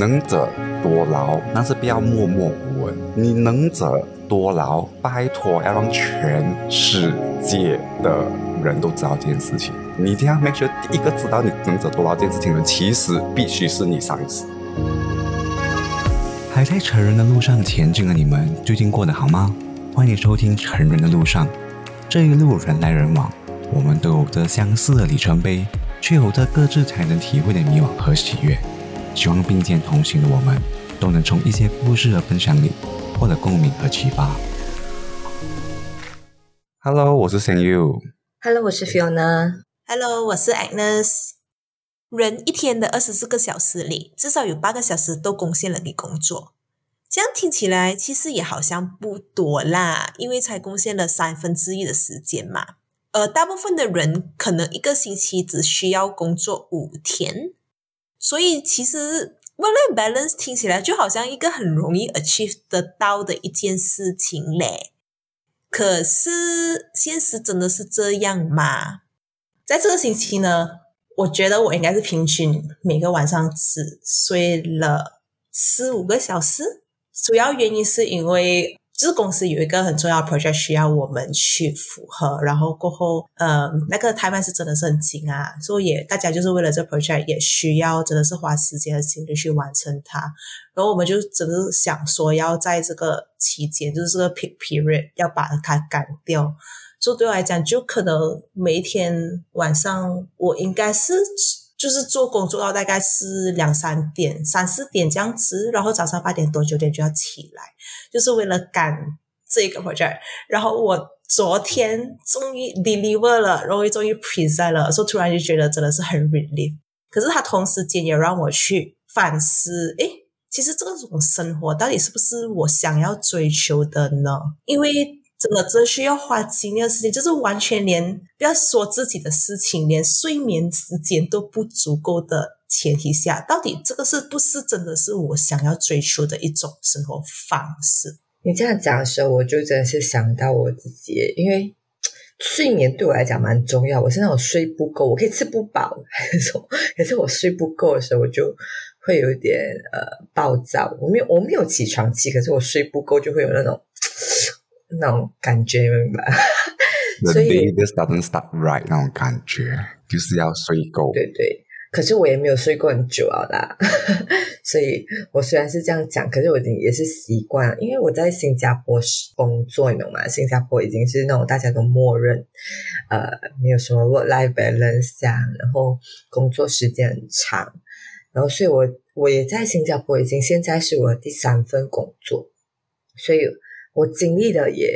能者多劳，但是不要默默无闻。你能者多劳，拜托要让全世界的人都知道这件事情。你一定要 make sure 第一个知道你能者多劳这件事情的人，其实必须是你上司。还在成人的路上前进的你们，最近过得好吗？欢迎收听《成人的路上》，这一路人来人往，我们都有着相似的里程碑，却有着各自才能体会的迷惘和喜悦。希望并肩同行的我们，都能从一些故事的分享里获得共鸣和启发。Hello，我是 San Yu。Hello，我是 Fiona。Hello，我是 Agnes。人一天的二十四个小时里，至少有八个小时都贡献了给工作。这样听起来其实也好像不多啦，因为才贡献了三分之一的时间嘛。而大部分的人可能一个星期只需要工作五天，所以其实 work-life balance 听起来就好像一个很容易 achieve 得到的一件事情嘞。可是现实真的是这样吗？在这个星期呢，我觉得我应该是平均每个晚上只睡了四五个小时。主要原因是因为就是公司有一个很重要的 project 需要我们去符合，然后过后，呃，那个 time 是真的是很紧啊，所以也大家就是为了这 project 也需要真的是花时间和精力去完成它。然后我们就只是想说，要在这个期间，就是这个 peak period 要把它赶掉。所以对我来讲，就可能每一天晚上我应该是就是做工做到大概是两三点、三四点这样子，然后早上八点多九点就要起来，就是为了赶这个 project。然后我昨天终于 deliver 了，然后终于 present 了，所以突然就觉得真的是很 relief。可是它同时间也让我去反思，诶，其实这种生活到底是不是我想要追求的呢？因为真的真需要花精力的事情，就是完全连不要说自己的事情，连睡眠时间都不足够的前提下，到底这个是不是真的是我想要追求的一种生活方式？你这样讲的时候，我就真的是想到我自己，因为睡眠对我来讲蛮重要。我是那种睡不够，我可以吃不饱 那种，可是我睡不够的时候，我就会有一点呃暴躁。我没有我没有起床气，可是我睡不够就会有那种那种感觉，明白？The 所以 day just doesn't start right 那种感觉，就是要睡够。对对，可是我也没有睡过很久啊啦，所以我虽然是这样讲，可是我已经也是习惯了，因为我在新加坡工作，你懂吗？新加坡已经是那种大家都默认，呃，没有什么 work life balance 啊，然后工作时间很长，然后所以我我也在新加坡已经现在是我的第三份工作，所以我经历的也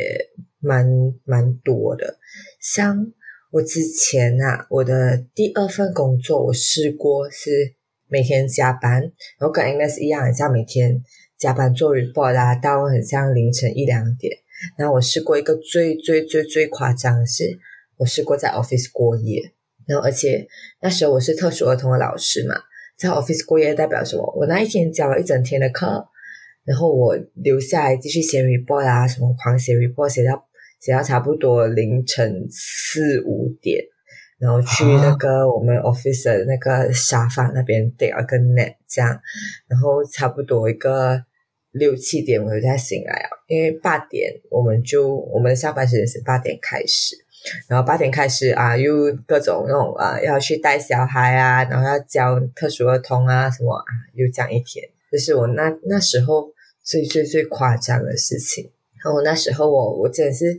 蛮蛮多的，像。我之前啊，我的第二份工作我试过是每天加班，然后跟 MS 一样，很像每天加班做 report 啊，到很像凌晨一两点。然后我试过一个最最最最夸张的是，我试过在 office 过夜，然后而且那时候我是特殊儿童的老师嘛，在 office 过夜代表什么？我那一天教了一整天的课，然后我留下来继续写 report 啊，什么狂写 report 写到。写到差不多凌晨四五点，然后去那个我们 office 的那个沙发那边顶了个 net，这样，然后差不多一个六七点我就再醒来啊，因为八点我们就我们的下班时间是八点开始，然后八点开始啊，又各种那种啊要去带小孩啊，然后要教特殊儿童啊什么啊，又这样一天，这是我那那时候最最最夸张的事情。然后那时候我我真的是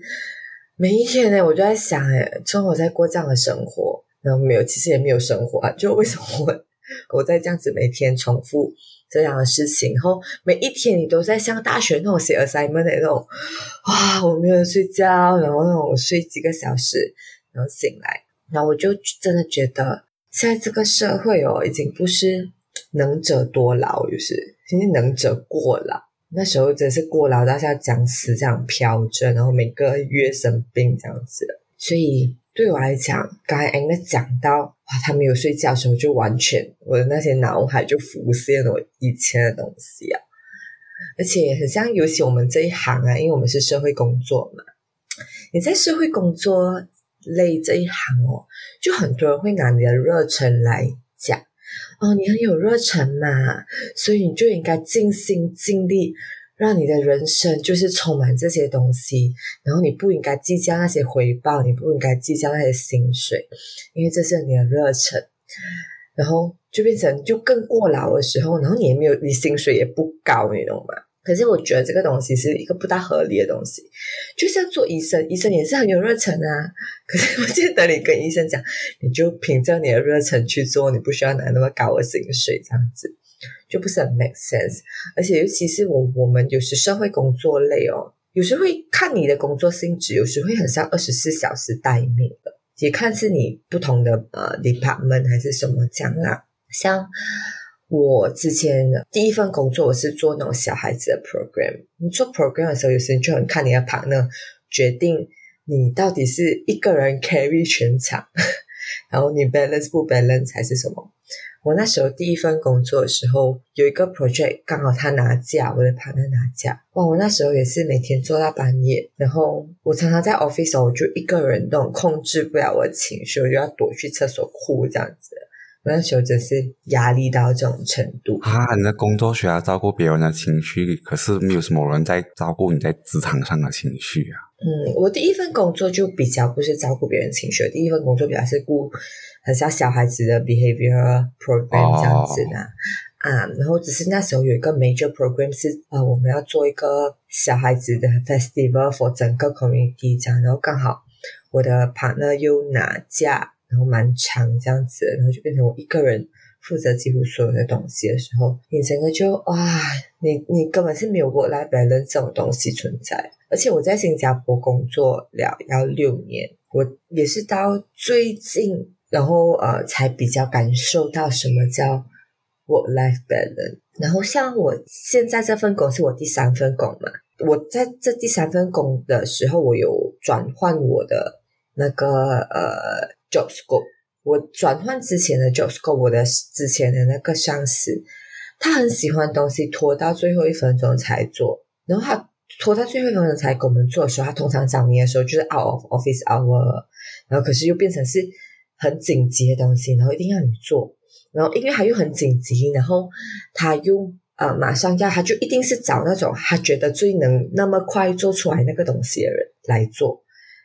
每一天呢，我就在想，哎，中我在过这样的生活，然后没有，其实也没有生活啊，就为什么我我在这样子每天重复这样的事情，然后每一天你都在像大学那种写 assignment 的那种，哇，我没有睡觉，然后那种睡几个小时，然后醒来，然后我就真的觉得，现在这个社会哦，已经不是能者多劳，就是已经能者过劳。那时候真是过劳到像僵尸这样飘着，然后每个月生病这样子，所以对我来讲，刚才 Anna 讲到哇，他没有睡觉的时候，就完全我的那些脑海就浮现了我以前的东西啊，而且很像，尤其我们这一行啊，因为我们是社会工作嘛，你在社会工作类这一行哦，就很多人会拿你的热忱来讲，哦，你很有热忱嘛，所以你就应该尽心尽力，让你的人生就是充满这些东西。然后你不应该计较那些回报，你不应该计较那些薪水，因为这是你的热忱。然后就变成就更过劳的时候，然后你也没有，你薪水也不高，你懂吗？可是我觉得这个东西是一个不大合理的东西，就像做医生，医生也是很有热忱啊。可是我记得你跟医生讲，你就凭着你的热忱去做，你不需要拿那么高的薪水，这样子就不是很 make sense。而且尤其是我我们有时社会工作累哦，有时会看你的工作性质，有时会很像二十四小时待命的，也看是你不同的呃 department 还是什么这样啊，像。我之前第一份工作我是做那种小孩子的 program。你做 program 的时候，有时候就很看你的 partner 决定你到底是一个人 carry 全场，然后你 balance 不 balance 还是什么。我那时候第一份工作的时候，有一个 project 刚好他拿假，我的 partner 拿假，哇！我那时候也是每天做到半夜，然后我常常在 office 我就一个人那种控制不了我情绪，我就要躲去厕所哭这样子。那时候真是压力到这种程度啊！你的工作需要照顾别人的情绪，可是没有什么人在照顾你在职场上的情绪啊。嗯，我第一份工作就比较不是照顾别人情绪，第一份工作比较是顾很像小孩子的 behavior program 这样子的啊。然后只是那时候有一个 major program 是呃，我们要做一个小孩子的 festival for 整个 community 这样，然后刚好我的 partner 又拿假。然后蛮长这样子，然后就变成我一个人负责几乎所有的东西的时候，你整个就哇，你你根本是没有 work life balance 这种东西存在。而且我在新加坡工作了要六年，我也是到最近，然后呃才比较感受到什么叫 work life balance。然后像我现在这份工是我第三份工嘛，我在这第三份工的时候，我有转换我的那个呃。Job scope，我转换之前的 job scope，我的之前的那个上司，他很喜欢东西拖到最后一分钟才做，然后他拖到最后一分钟才给我们做的时候，他通常找你的时候就是 out of office hour，然后可是又变成是很紧急的东西，然后一定要你做，然后因为他又很紧急，然后他又呃马上要，他就一定是找那种他觉得最能那么快做出来那个东西的人来做，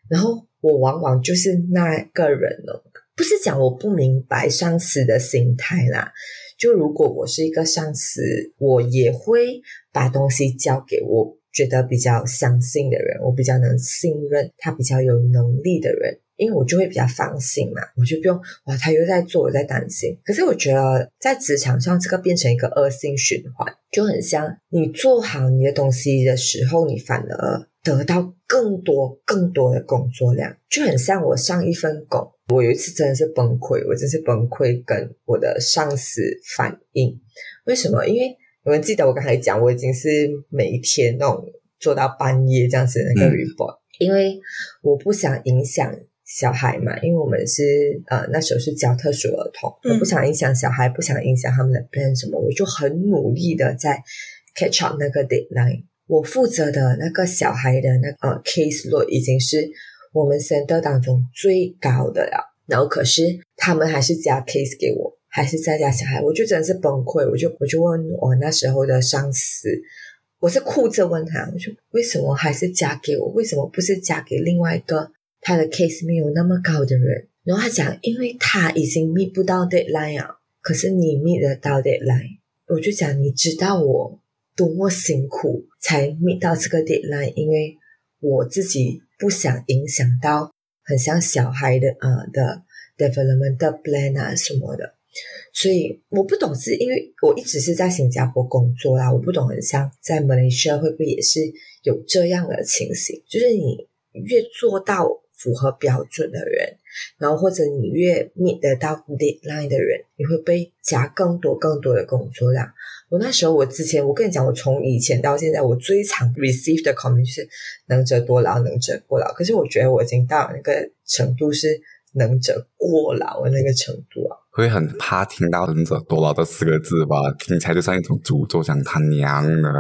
然后。我往往就是那个人哦，不是讲我不明白上司的心态啦。就如果我是一个上司，我也会把东西交给我觉得比较相信的人，我比较能信任他比较有能力的人，因为我就会比较放心嘛，我就不用哇，他又在做，我在担心。可是我觉得在职场上，这个变成一个恶性循环，就很像你做好你的东西的时候，你反而。得到更多更多的工作量，就很像我上一份工。我有一次真的是崩溃，我真是崩溃，跟我的上司反映。为什么？因为你们记得我刚才讲，我已经是每一天那种做到半夜这样子那个 report，因为我不想影响小孩嘛，因为我们是呃那时候是教特殊儿童，我不想影响小孩，不想影响他们的 plan 什么，我就很努力的在 catch up 那个 deadline。我负责的那个小孩的那呃 case load 已经是我们 center 当中最高的了，然后可是他们还是加 case 给我，还是在加小孩，我就真的是崩溃，我就我就问我那时候的上司，我是哭着问他，我说为什么还是加给我，为什么不是加给另外一个他的 case 没有那么高的人？然后他讲，因为他已经 meet 不到 deadline 啊，可是你 meet 得到 deadline，我就讲你知道我。多么辛苦才 meet 到这个 deadline，因为我自己不想影响到很像小孩的呃的 development plan 啊什么的，所以我不懂是因为我一直是在新加坡工作啦，我不懂很像在马来西亚会不会也是有这样的情形，就是你越做到符合标准的人，然后或者你越 meet 得到 deadline 的人，你会被加更多更多的工作量。我那时候，我之前我跟你讲，我从以前到现在，我最常 receive 的 comment 是能者多劳，能者过劳。可是我觉得我已经到那个程度是能者过劳的那个程度啊。会很怕听到能者多劳这四个字吧？听起来就像一种诅咒，像他娘的。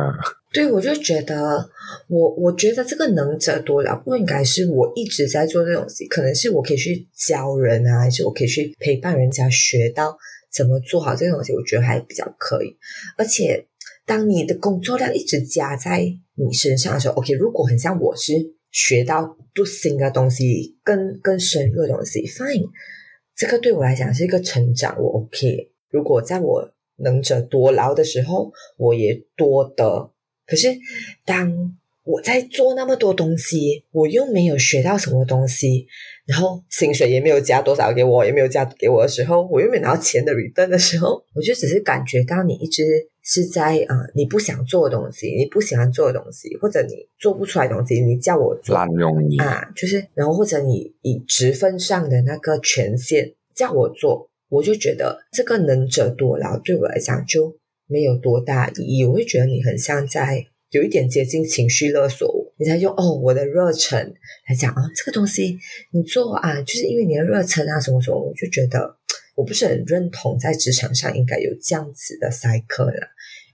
对，我就觉得，我我觉得这个能者多劳不应该是我一直在做这种东西，可能是我可以去教人啊，还是我可以去陪伴人家学到。怎么做好这个东西，我觉得还比较可以。而且，当你的工作量一直加在你身上的时候，OK，如果很像我是学到多新的东西，更更深入的东西，Fine，这个对我来讲是一个成长，我 OK。如果在我能者多劳的时候，我也多得。可是当我在做那么多东西，我又没有学到什么东西，然后薪水也没有加多少给我，也没有加给我的时候，我又没有拿到钱的 return 的时候，我就只是感觉到你一直是在啊，你不想做的东西，你不喜欢做的东西，或者你做不出来的东西，你叫我做滥用你啊，就是然后或者你以职分上的那个权限叫我做，我就觉得这个能者多劳对我来讲就没有多大意义，我会觉得你很像在。有一点接近情绪勒索，你在用哦我的热忱来讲啊，这个东西你做啊，就是因为你的热忱啊什么什么，我就觉得我不是很认同在职场上应该有这样子的赛课啦，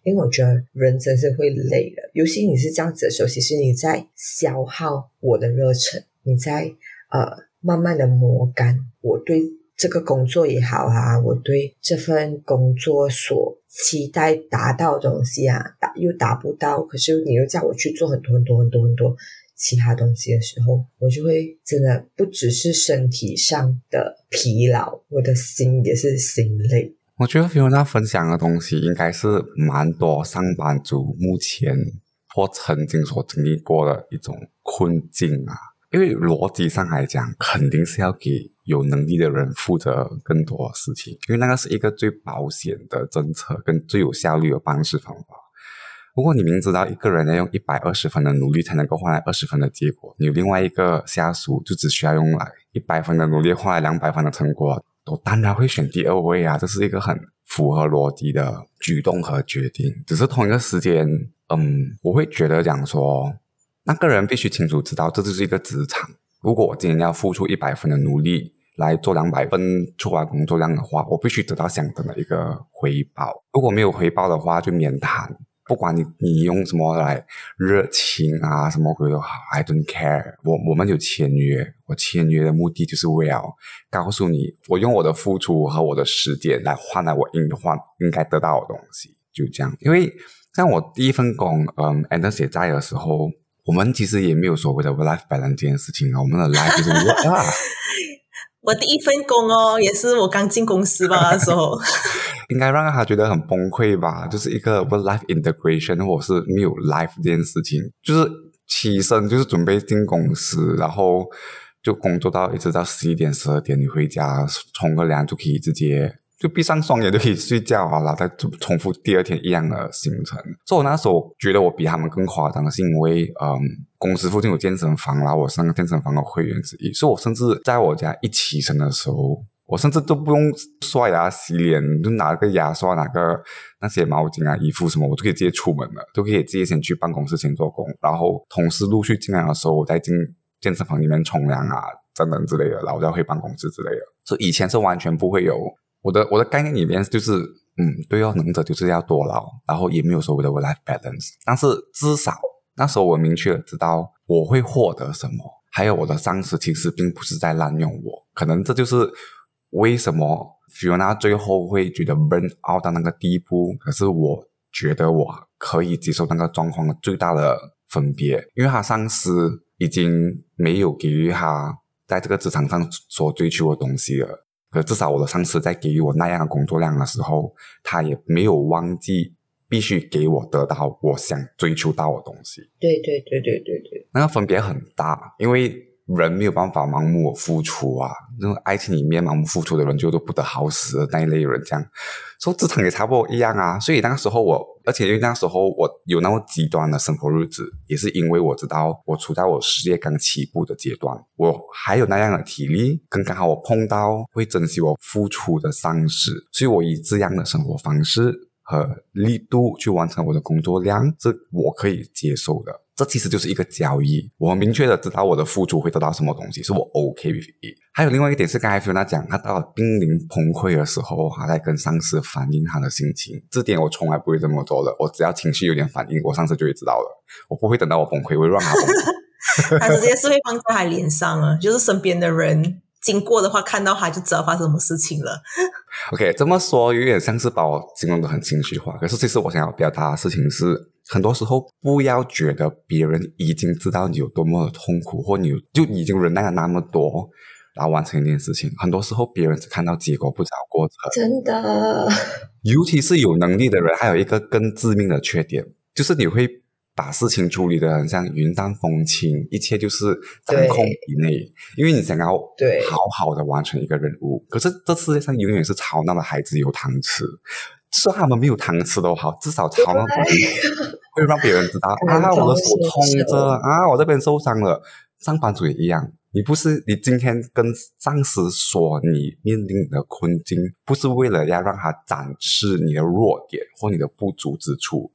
因为我觉得人真是会累的，尤其你是这样子的时候，其实你在消耗我的热忱，你在呃慢慢的磨干我对。这个工作也好啊，我对这份工作所期待达到的东西啊，达又达不到，可是你又叫我去做很多很多很多很多其他东西的时候，我就会真的不只是身体上的疲劳，我的心也是心累。我觉得 Fiona 分享的东西应该是蛮多上班族目前或曾经所经历过的一种困境啊，因为逻辑上来讲，肯定是要给。有能力的人负责更多事情，因为那个是一个最保险的政策跟最有效率的办事方法。如果你明知道一个人要用一百二十分的努力才能够换来二十分的结果，你另外一个下属就只需要用来一百分的努力换来两百分的成果，我当然会选第二位啊！这是一个很符合逻辑的举动和决定。只是同一个时间，嗯，我会觉得讲说，那个人必须清楚知道，这就是一个职场。如果我今天要付出一百分的努力，来做两百份出来工作量的话，我必须得到相等的一个回报。如果没有回报的话，就免谈。不管你你用什么来热情啊，什么鬼都好，I don't care。我我们有签约，我签约的目的就是为了告诉你，我用我的付出和我的时间来换来我应换应该得到的东西，就这样。因为像我第一份工，嗯，Anders 也在的时候，我们其实也没有所谓的 life balance 这件事情啊，我们的 life 就是 work。我第一份工哦，也是我刚进公司吧的时候，应该让他觉得很崩溃吧？就是一个 work life integration 或是没有 life 这件事情，就是起身就是准备进公司，然后就工作到一直到十一点十二点，你回家冲个凉就可以直接。就闭上双眼就可以睡觉啊，然后再重复第二天一样的行程。所以我那时候觉得我比他们更夸张，是因为嗯，公司附近有健身房然后我是个健身房的会员之一。所以我甚至在我家一起身的时候，我甚至都不用刷牙洗脸，就拿个牙刷、拿个那些毛巾啊、衣服什么，我就可以直接出门了，都可以直接先去办公室先做工。然后同事陆续进来的时候，我再进健身房里面冲凉啊、等等之类的，然后再回办公室之类的。所以以前是完全不会有。我的我的概念里面就是，嗯，对哦，能者就是要多劳，然后也没有所谓的 work life balance，但是至少那时候我明确知道我会获得什么，还有我的上司其实并不是在滥用我，可能这就是为什么 Fiona 最后会觉得 burn out 到那个地步，可是我觉得我可以接受那个状况的最大的分别，因为他上司已经没有给予他在这个职场上所追求的东西了。可至少我的上司在给予我那样的工作量的时候，他也没有忘记必须给我得到我想追求到的东西。对对对对对对，那个分别很大，因为。人没有办法盲目付出啊！那种爱情里面盲目付出的人就都不得好死的那一类人，这样说职场也差不多一样啊。所以那个时候我，而且因为那时候我有那么极端的生活日子，也是因为我知道我处在我事业刚起步的阶段，我还有那样的体力，跟刚好我碰到会珍惜我付出的上司，所以我以这样的生活方式和力度去完成我的工作量，这我可以接受的。这其实就是一个交易，我明确的知道我的付出会得到什么东西，是我 OK with。还有另外一点是，刚才 Fiona 讲，他到了濒临崩溃的时候，他在跟上司反映他的心情。这点我从来不会这么做的，我只要情绪有点反应，我上司就会知道了。我不会等到我崩溃，我会让他崩溃。他直接是会放在他脸上啊，就是身边的人经过的话，看到他就知道发生什么事情了。OK，这么说有点像是把我形容的很情绪化，可是其实我想要表达的事情是，很多时候不要觉得别人已经知道你有多么的痛苦，或你有就已经忍耐了那么多，然后完成一件事情。很多时候别人只看到结果，不知道过程。真的，尤其是有能力的人，还有一个更致命的缺点，就是你会把事情处理的很像云淡风轻，一切就是掌控以内，因为你想要对好好的完成一个任务。可是这世界上永远是吵闹的孩子有糖吃，说他们没有糖吃都好，至少吵闹的会让别人知道啊，我的手痛着啊，我这边受伤了。上班族也一样，你不是你今天跟上司说你面临的困境，不是为了要让他展示你的弱点或你的不足之处，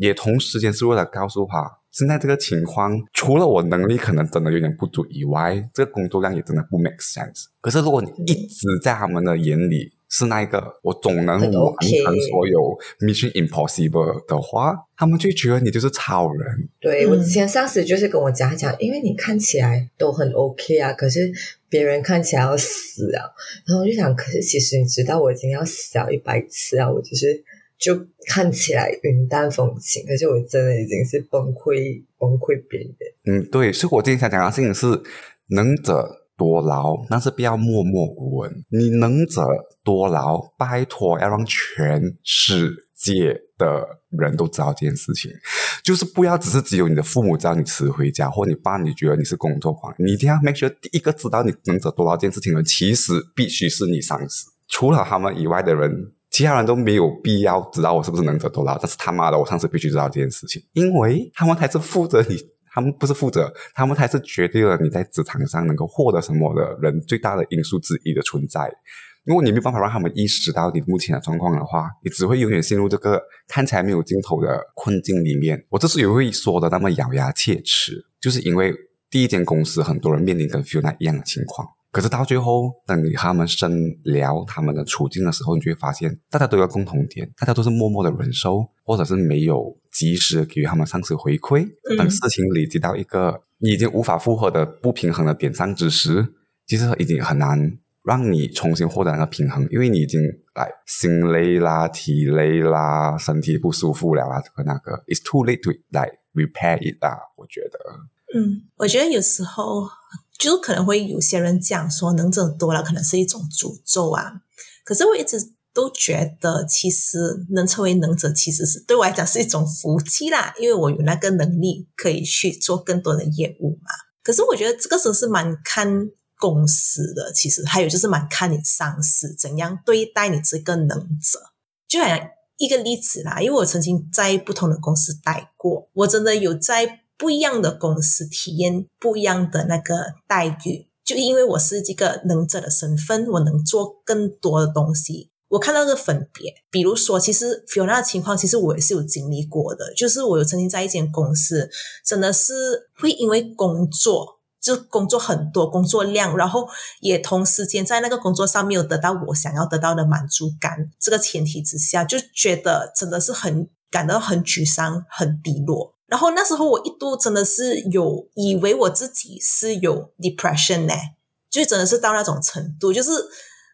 也同时间是为了告诉他，现在这个情况除了我能力可能真的有点不足以外，这个工作量也真的不 make sense。可是如果你一直在他们的眼里是那一个我总能很完成所有 Mission Impossible 的话，他们就觉得你就是超人。对、嗯我之前上司就是跟我讲他讲，因为你看起来都很 OK 啊，可是别人看起来要死啊，然后我就想，可是其实你知道我已经要死了一百次啊，我就是就看起来云淡风轻，可是我真的已经是崩溃崩溃边缘。嗯，对，所以我今天想讲的事情是，能者多劳，但是不要默默无闻。你能者多劳，拜托要让全世界的人都知道这件事情，就是不要只是只有你的父母知道你迟回家，或你爸你觉得你是工作狂，你一定要 make sure 第一个知道你能者多劳这件事情的人，其实必须是你上司，除了他们以外的人。其他人都没有必要知道我是不是能者多劳，但是他妈的，我上司必须知道这件事情，因为他们才是负责你他们不是负责，他们才是决定了你在职场上能够获得什么的人最大的因素之一的存在。如果你没有办法让他们意识到你目前的状况的话，你只会永远陷入这个看起来没有尽头的困境里面。我之所以会说的那么咬牙切齿，就是因为第一间公司很多人面临跟 Fiona 一样的情况。可是到最后，等他们深聊他们的处境的时候，你就会发现，大家都有个共同点，大家都是默默的忍受，或者是没有及时地给予他们上司回馈。嗯等事情累积到一个你已经无法负荷的不平衡的点上之时，其实已经很难让你重新获得那个平衡，因为你已经来心累啦、体累啦、身体不舒服了啊，这个那个，it's too late to like repair it 啦，我觉得。嗯，我觉得有时候就是可能会有些人讲说，能者多了可能是一种诅咒啊。可是我一直都觉得，其实能成为能者，其实是对我来讲是一种福气啦，因为我有那个能力可以去做更多的业务嘛。可是我觉得这个真是蛮看公司的，其实还有就是蛮看你上司怎样对待你这个能者。就好像一个例子啦，因为我曾经在不同的公司待过，我真的有在不一样的公司体验不一样的那个待遇。就因为我是这个能者的身份，我能做更多的东西。我看到个分别，比如说，其实 Fiona 的情况，其实我也是有经历过的。就是我有曾经在一间公司，真的是会因为工作，就工作很多，工作量，然后也同时间在那个工作上没有得到我想要得到的满足感，这个前提之下，就觉得真的是很感到很沮丧、很低落。然后那时候我一度真的是有以为我自己是有 depression 呢，就真的是到那种程度，就是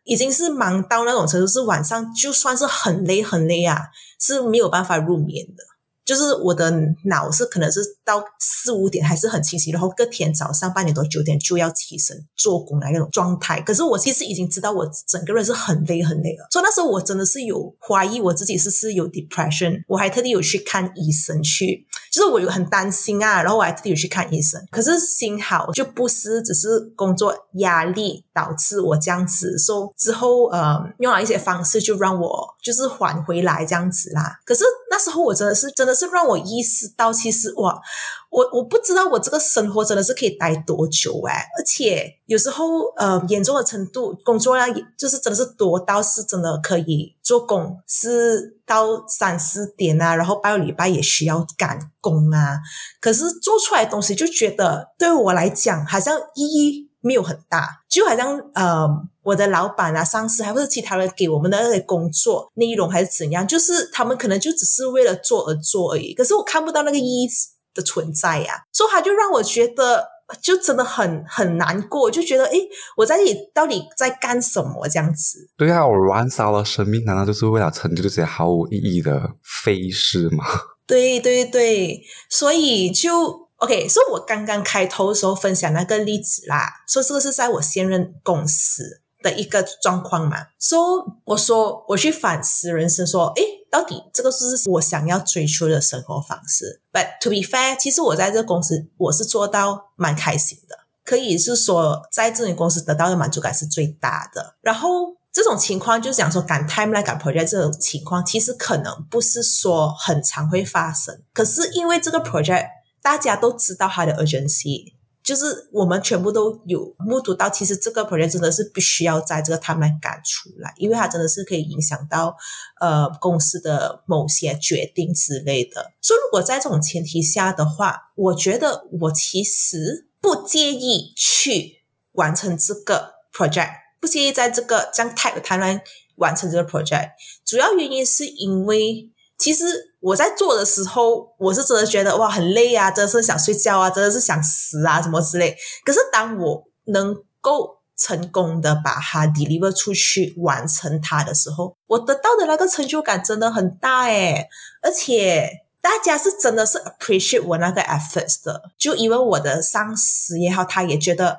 已经是忙到那种程度，是晚上就算是很累很累啊，是没有办法入眠的。就是我的脑是可能是到四五点还是很清晰，然后隔天早上八点多九点就要起身做工的那种状态。可是我其实已经知道我整个人是很累很累了，所以那时候我真的是有怀疑我自己是是有 depression，我还特地有去看医生去，就是我有很担心啊，然后我还特地去看医生。可是幸好就不是只是工作压力导致我这样子，说、之后呃用了一些方式就让我就是缓回来这样子啦。可是那时候我真的是真的。是让我意识到，其实哇，我我不知道我这个生活真的是可以待多久哎，而且有时候呃严重的程度，工作量就是真的是多到是真的可以做工是到三四点啊，然后半个礼拜也需要赶工啊。可是做出来的东西就觉得对我来讲好像意义没有很大，就好像呃。我的老板啊、上司，还或是其他人给我们的那些工作内容还是怎样，就是他们可能就只是为了做而做而已。可是我看不到那个意义的存在呀、啊，所以他就让我觉得就真的很很难过，就觉得诶，我在这里到底在干什么这样子？对啊，我燃烧了生命，难道就是为了成就这些毫无意义的飞事吗？对对对，所以就 OK。所以我刚刚开头的时候分享那个例子啦，说这个是在我现任公司的一个状况嘛。说我说我去反思人生，说诶，到底这个是我想要追求的生活方式？But to be fair，其实我在这个公司我是做到蛮开心的，可以是说在这里公司得到的满足感是最大的。然后。这种情况就是讲说赶 timeline 赶 project 这种情况，其实可能不是说很常会发生。可是因为这个 project 大家都知道它的 urgency，就是我们全部都有目睹到，其实这个 project 真的是必须要在这个 time 来赶出来，因为它真的是可以影响到呃公司的某些决定之类的。所以如果在这种前提下的话，我觉得我其实不介意去完成这个 project。不介意在这个这样 tight 的 timeline 完成这个 project，主要原因是因为其实我在做的时候，我是真的觉得哇很累啊，真的是想睡觉啊，真的是想死啊什么之类。可是当我能够成功的把它 deliver 出去完成它的时候，我得到的那个成就感真的很大诶，而且大家是真的是 appreciate 我那个 efforts 的，就因为我的上司也好，他也觉得。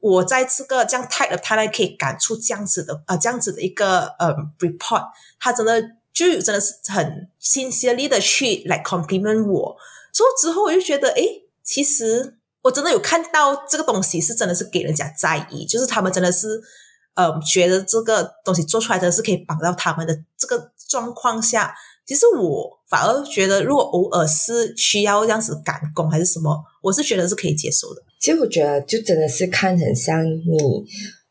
我在这个这样 tight 的 timeline 可以赶出这样子的呃这样子的一个呃 report，他真的就真的是很 sincerely 的去来 compliment 我，所以之后我就觉得，诶，其实我真的有看到这个东西是真的是给人家在意，就是他们真的是呃觉得这个东西做出来的是可以帮到他们的这个状况下，其实我反而觉得，如果偶尔是需要这样子赶工还是什么，我是觉得是可以接受的。其实我觉得，就真的是看很像你，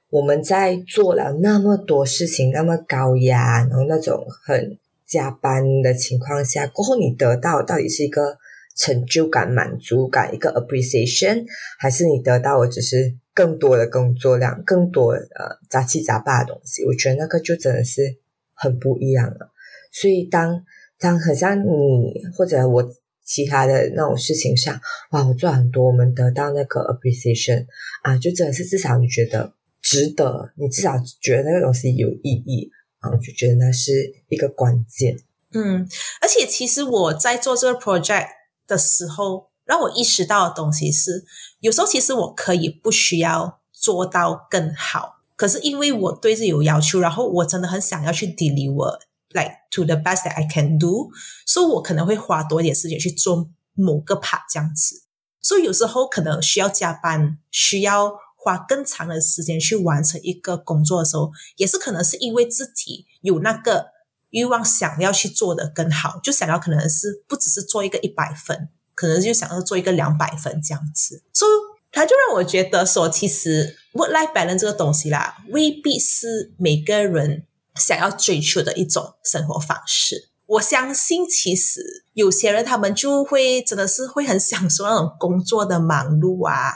我们在做了那么多事情，那么高压，然后那种很加班的情况下，过后你得到到底是一个成就感、满足感，一个 appreciation，还是你得到的只是更多的工作量、更多呃杂七杂八的东西？我觉得那个就真的是很不一样了。所以当当很像你或者我。其他的那种事情上，哇，我做很多，我们得到那个 appreciation 啊，就真的是至少你觉得值得，你至少觉得那个东西有意义啊，我就觉得那是一个关键。嗯，而且其实我在做这个 project 的时候，让我意识到的东西是，有时候其实我可以不需要做到更好，可是因为我对自己有要求，然后我真的很想要去 deliver。like to the best that I can do，所以我可能会花多一点时间去做某个 part 这样子。所以有时候可能需要加班，需要花更长的时间去完成一个工作的时候，也是可能是因为自己有那个欲望，想要去做的更好，就想要可能是不只是做一个一百分，可能就想要做一个两百分这样子。所以他就让我觉得说，其实 work life balance 这个东西啦，未必是每个人。想要追求的一种生活方式，我相信其实有些人他们就会真的是会很享受那种工作的忙碌啊，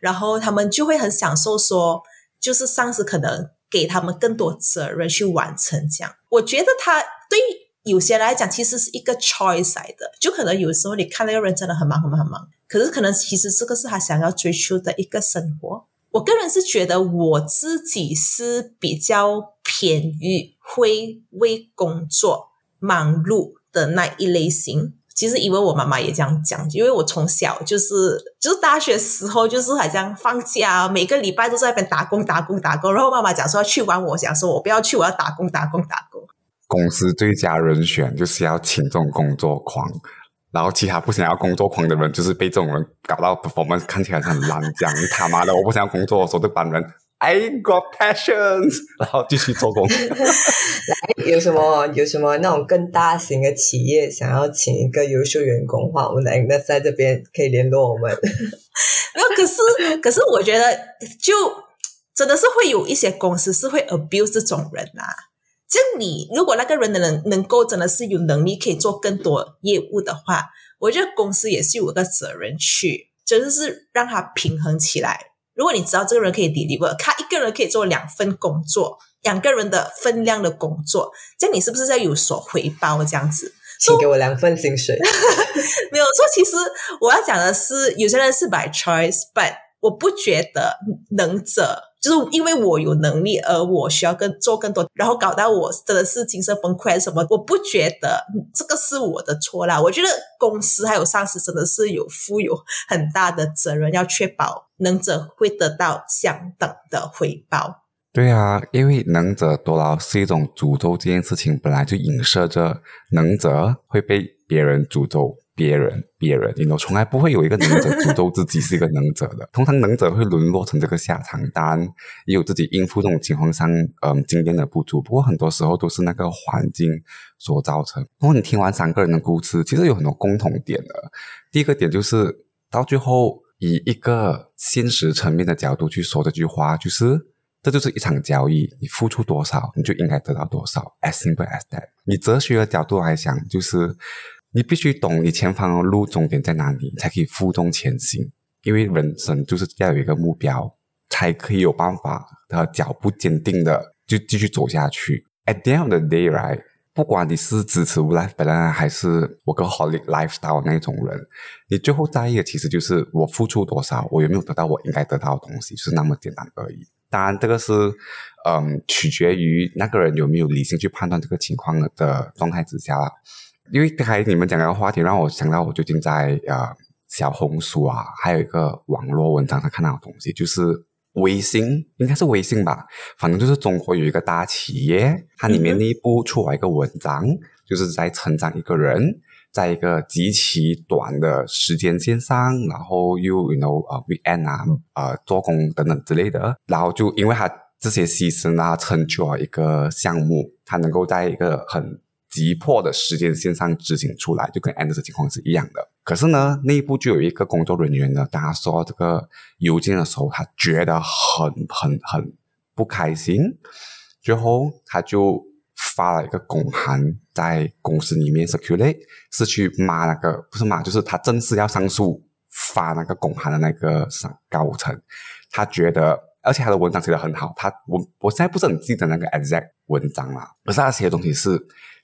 然后他们就会很享受说，就是上司可能给他们更多责任去完成这样。我觉得他对有些人来讲其实是一个 choice 来的，就可能有时候你看那个人真的很忙很忙很忙，可是可能其实这个是他想要追求的一个生活。我个人是觉得我自己是比较偏于会为工作忙碌的那一类型。其实因为我妈妈也这样讲，因为我从小就是就是大学时候就是好像放假，每个礼拜都在那边打工打工打工。然后妈妈讲说要去玩，我讲说我不要去，我要打工打工打工。公司最佳人选就是要请这种工作狂。然后其他不想要工作狂的人，就是被这种人搞到 performance 看起来很烂，这样他妈的我不想要工作，说这帮人 I got passions，然后继续做工。来，有什么有什么那种更大型的企业想要请一个优秀员工的话，我们来那在这边可以联络我们。没有，可是可是我觉得就真的是会有一些公司是会 abuse 这种人啊。就你如果那个人能能够真的是有能力可以做更多业务的话，我觉得公司也是有个责任去，就是让他平衡起来。如果你知道这个人可以 deliver，他一个人可以做两份工作，两个人的分量的工作，这样你是不是在有所回报这样子？请给我两份薪水。没有说，其实我要讲的是，有些人是 by choice，but 我不觉得能者就是因为我有能力，而我需要更做更多，然后搞到我真的是精神崩溃什么，我不觉得这个是我的错啦。我觉得公司还有上司真的是有负有很大的责任，要确保能者会得到相等的回报。对啊，因为能者多劳是一种诅咒，这件事情本来就影射着能者会被别人诅咒。别人，别人，你都从来不会有一个能者诅咒自己是一个能者的。通常能者会沦落成这个下场，当然也有自己应付这种情况上，嗯，经验的不足。不过很多时候都是那个环境所造成。如果你听完三个人的故事，其实有很多共同点的。第一个点就是到最后以一个现实层面的角度去说这句话，就是这就是一场交易，你付出多少，你就应该得到多少。As simple as that。你哲学的角度来想，就是。你必须懂你前方的路终点在哪里，才可以负重前行。因为人生就是要有一个目标，才可以有办法的脚步坚定的就继续走下去。At the end of the day, right？不管你是支持 life balance 还是我跟 holiday lifestyle 那种人，你最后在意的其实就是我付出多少，我有没有得到我应该得到的东西，就是那么简单而已。当然，这个是嗯，取决于那个人有没有理性去判断这个情况的状态之下。因为刚才你们讲的话题让我想到，我最近在呃小红书啊，还有一个网络文章上看到的东西，就是微信，应该是微信吧，反正就是中国有一个大企业，它里面内部出来一个文章，就是在成长一个人，在一个极其短的时间线上，然后又 you know 呃 weekend 啊，呃做工等等之类的，然后就因为他这些牺牲啊，成就了一个项目，他能够在一个很急迫的时间线上执行出来，就跟 Anders 情况是一样的。可是呢，内部就有一个工作人员呢，当他收到这个邮件的时候，他觉得很很很不开心，最后他就发了一个公函在公司里面 circulate，是去骂那个不是骂，就是他正式要上诉发那个公函的那个上高层。他觉得，而且他的文章写的很好，他我我现在不是很记得那个 exact 文章了，可是他写的东西是。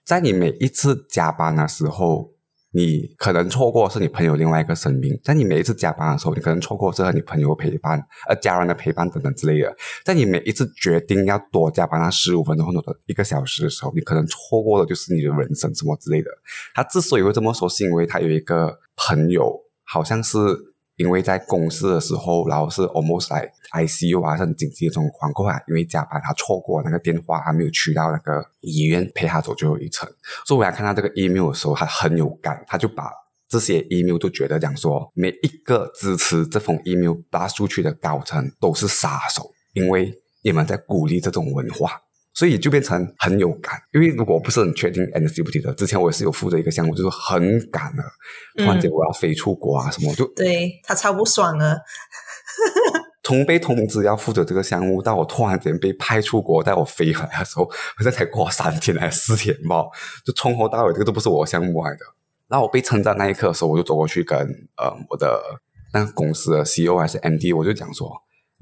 在你每一次加班的时候，你可能错过是你朋友另外一个生命；在你每一次加班的时候，你可能错过是和你朋友陪伴、呃家人的陪伴等等之类的。在你每一次决定要多加班那十五分钟或者一个小时的时候，你可能错过的就是你的人生什么之类的。他之所以会这么说，是因为他有一个朋友，好像是。因为在公司的时候，然后是 almost like ICU 啊，很紧急的状况，过来因为加班，他错过那个电话，还没有去到那个医院陪他走最后一程。所以我来看到这个 email 的时候，他很有感，他就把这些 email 都觉得讲说，每一个支持这封 email 发出去的高层都是杀手，因为你们在鼓励这种文化。所以就变成很有感，因为如果不是很确定 N C 不记得，之前我也是有负责一个项目，就是很赶了，突然间我要飞出国啊什么，就对他超不爽啊。从被通知要负责这个项目，到我突然间被派出国，带我飞回来的时候，好像才过三天还是四天吧，就从头到尾这个都不是我项目来的。然后我被称赞那一刻的时候，我就走过去跟呃我的那个公司的 C E O 还是 M D，我就讲说。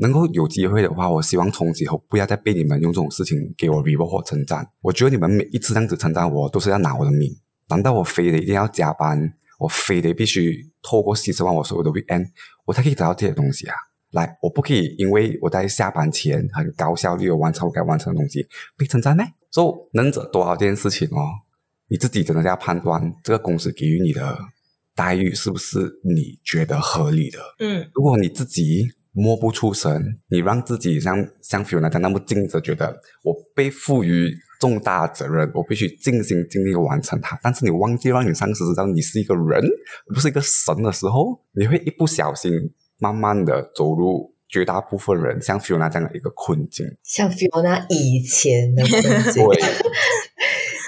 能够有机会的话，我希望从此以后不要再被你们用这种事情给我 reward 或称赞。我觉得你们每一次这样子称赞我，都是要拿我的命。难道我非得一定要加班？我非得必须透过牺牲我所有的 weekend，我才可以得到这些东西啊？来，我不可以因为我在下班前很高效率的完成我该完成的东西被称赞呢？说能者多劳这件事情哦，你自己真的要判断这个公司给予你的待遇是不是你觉得合理的。嗯，如果你自己。摸不出神，你让自己像像 Fiona 那么静着，觉得我被赋予重大责任，我必须尽心尽力完成它。但是你忘记让你上司知道你是一个人，不是一个神的时候，你会一不小心慢慢的走入绝大部分人像 Fiona 这样的一个困境。像 Fiona 以前的困境，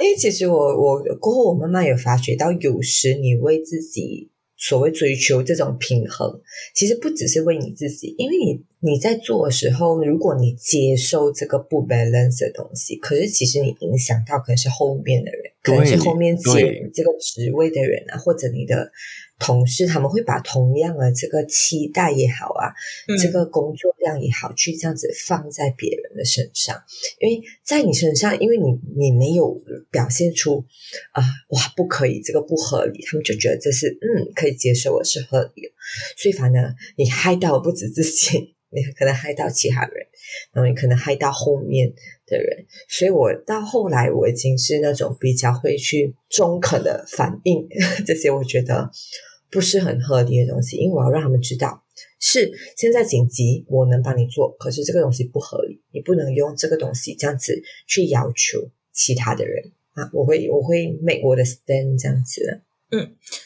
因为其实我我过后我慢慢有发觉到，有时你为自己。所谓追求这种平衡，其实不只是为你自己，因为你你在做的时候，如果你接受这个不 balance 的东西，可是其实你影响到可能是后面的人，可能是后面接你这个职位的人啊，或者你的同事，他们会把同样的这个期待也好啊，嗯。这个工作量也好，去这样子放在别人的身上，因为在你身上，因为你你没有表现出啊、哇不可以，这个不合理，他们就觉得这是嗯可以接受，我是合理的，所以反而你害到不止自己，你可能害到其他人，然后你可能害到后面的人，所以我到后来我已经是那种比较会去中肯的反应 这些，我觉得不是很合理的东西，因为我要让他们知道。是现在紧急，我能帮你做，可是这个东西不合理，你不能用这个东西这样子去要求其他的人啊！我会我会 make 我的 stand 这样子的。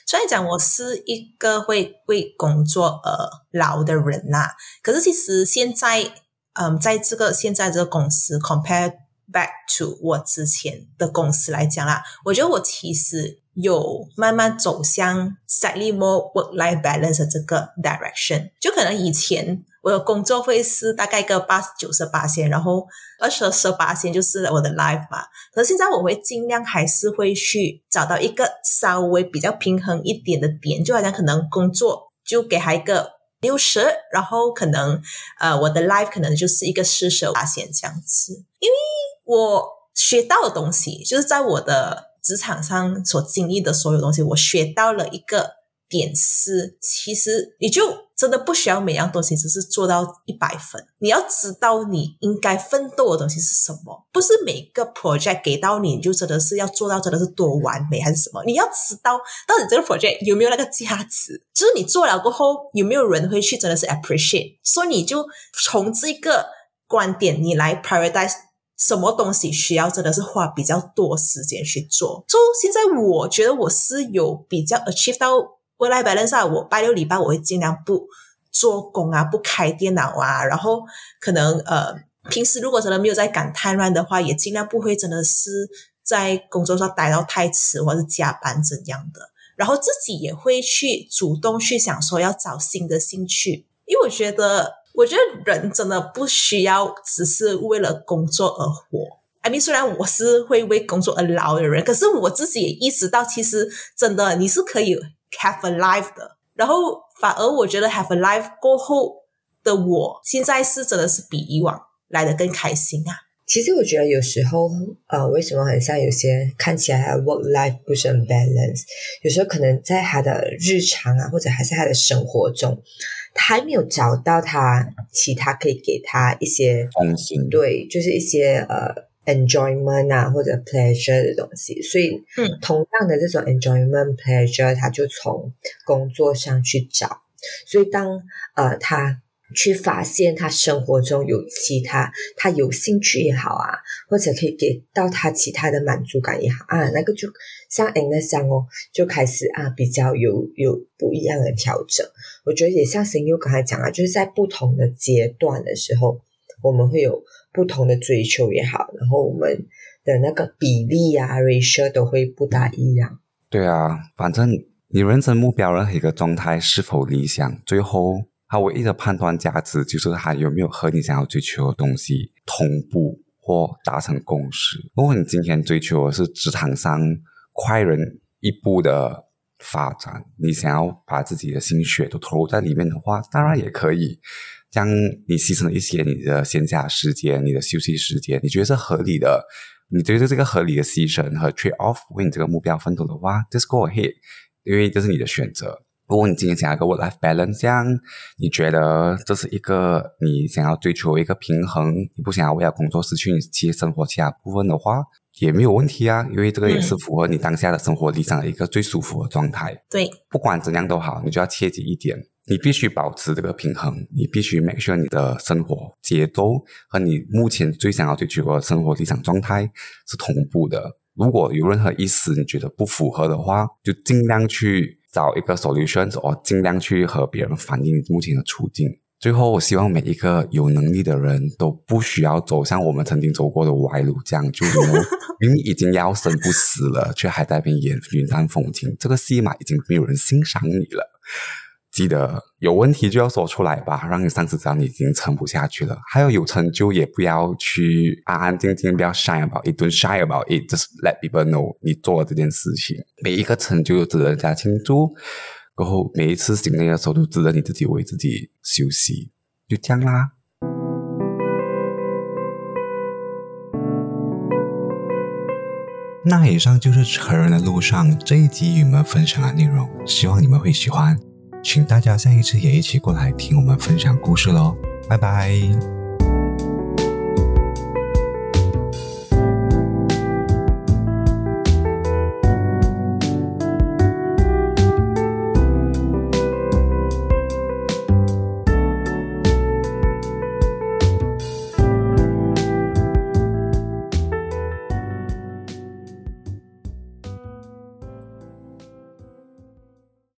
虽然讲我是一个会为工作而劳的人呐、可是其实现在，嗯，在这个现在这个公司 compare back to 我之前的公司来讲啦，我觉得我其实有慢慢走向 slightly more work-life balance 的这个 direction。就可能以前我的工作会是大概个八九十八线，然后二十二十八线就是我的 life 嘛。可是现在我会尽量还是会去找到一个稍微比较平衡一点的点，就好像可能工作就给他一个六十，然后可能呃我的 life 可能就是一个四十八线这样子，因为我学到的东西就是在我的职场上所经历的所有东西，我学到了一个点是，其实你就真的不需要每样东西只是做到一百分，你要知道你应该奋斗的东西是什么，不是每个 project 给到你，就真的是要做到真的是多完美还是什么，你要知道到底这个 project 有没有那个价值，就是你做了过后有没有人会去真的是 appreciate，所以你就从这个观点你来 prioritize。什么东西需要真的是花比较多时间去做？就现在我觉得我是有比较 achieve 到 work life balance。我拜六礼拜我会尽量不做工啊，不开电脑啊，然后可能呃平时如果真的没有在赶太乱的话，也尽量不会真的是在工作上待到太迟或者是加班怎样的。然后自己也会去主动去想说要找新的兴趣，因为我觉得。我觉得人真的不需要只是为了工作而活。I mean，虽然我是会为工作而劳的人，可是我自己也意识到，其实真的你是可以 have a life 的。然后反而我觉得 have a life 过后的我，现在是真的是比以往来的更开心啊。其实我觉得有时候，呃，为什么很像有些看起来 work life 不是很 balance？有时候可能在他的日常啊，或者还是他的生活中，他还没有找到他其他可以给他一些中心对，就是一些呃 enjoyment 啊或者 pleasure 的东西。所以，嗯同样的这种 enjoyment pleasure，他就从工作上去找。所以当呃他去发现他生活中有其他他有兴趣也好啊，或者可以给到他其他的满足感也好啊，那个就像 Agnes 讲哦，就开始啊比较有有不一样的调整。我觉得也像神佑刚才讲啊，就是在不同的阶段的时候，我们会有不同的追求也好，然后我们的那个比例啊 ratio 都会不大一样。对啊，反正你人生目标任何一个状态是否理想，最后它唯一的判断价值就是它有没有和你想要追求的东西同步或达成共识。如果你今天追求的是职场上快人一步的发展，你想要把自己的心血都投入在里面的话，当然也可以。将你牺牲了一些你的闲暇时间、你的休息时间，你觉得是合理的？你觉得这个合理的牺牲和 trade off 为你这个目标奋斗的话，just go ahead，因为这是你的选择。如果你今天想要一个 work life balance，这样你觉得这是一个你想要追求一个平衡，你不想要为了工作失去你其生活其他部分的话，也没有问题啊，因为这个也是符合你当下的生活理想的一个最舒服的状态。对，不管怎样都好，你就要切记一点，你必须保持这个平衡，你必须 make sure 你的生活节奏和你目前最想要追求的生活理想状态是同步的。如果有任何意思你觉得不符合的话，就尽量去找一个 solution，我尽量去和别人反映目前的处境。最后，我希望每一个有能力的人都不需要走向我们曾经走过的歪路，这样就明 明明已经要生不死了，却还在那边演云淡风轻，这个戏码已经没有人欣赏你了。记得有问题就要说出来吧，让你上司知道你已经撑不下去了。还有有成就也不要去安安静静，不要 shy about it，don't shy about it，just let people know 你做了这件事情。每一个成就都值得人家庆祝，过后每一次醒累的时候都值得你自己为自己休息，就这样啦。那以上就是成人的路上这一集与你们分享的内容，希望你们会喜欢。请大家下一次也一起过来听我们分享故事喽，拜拜。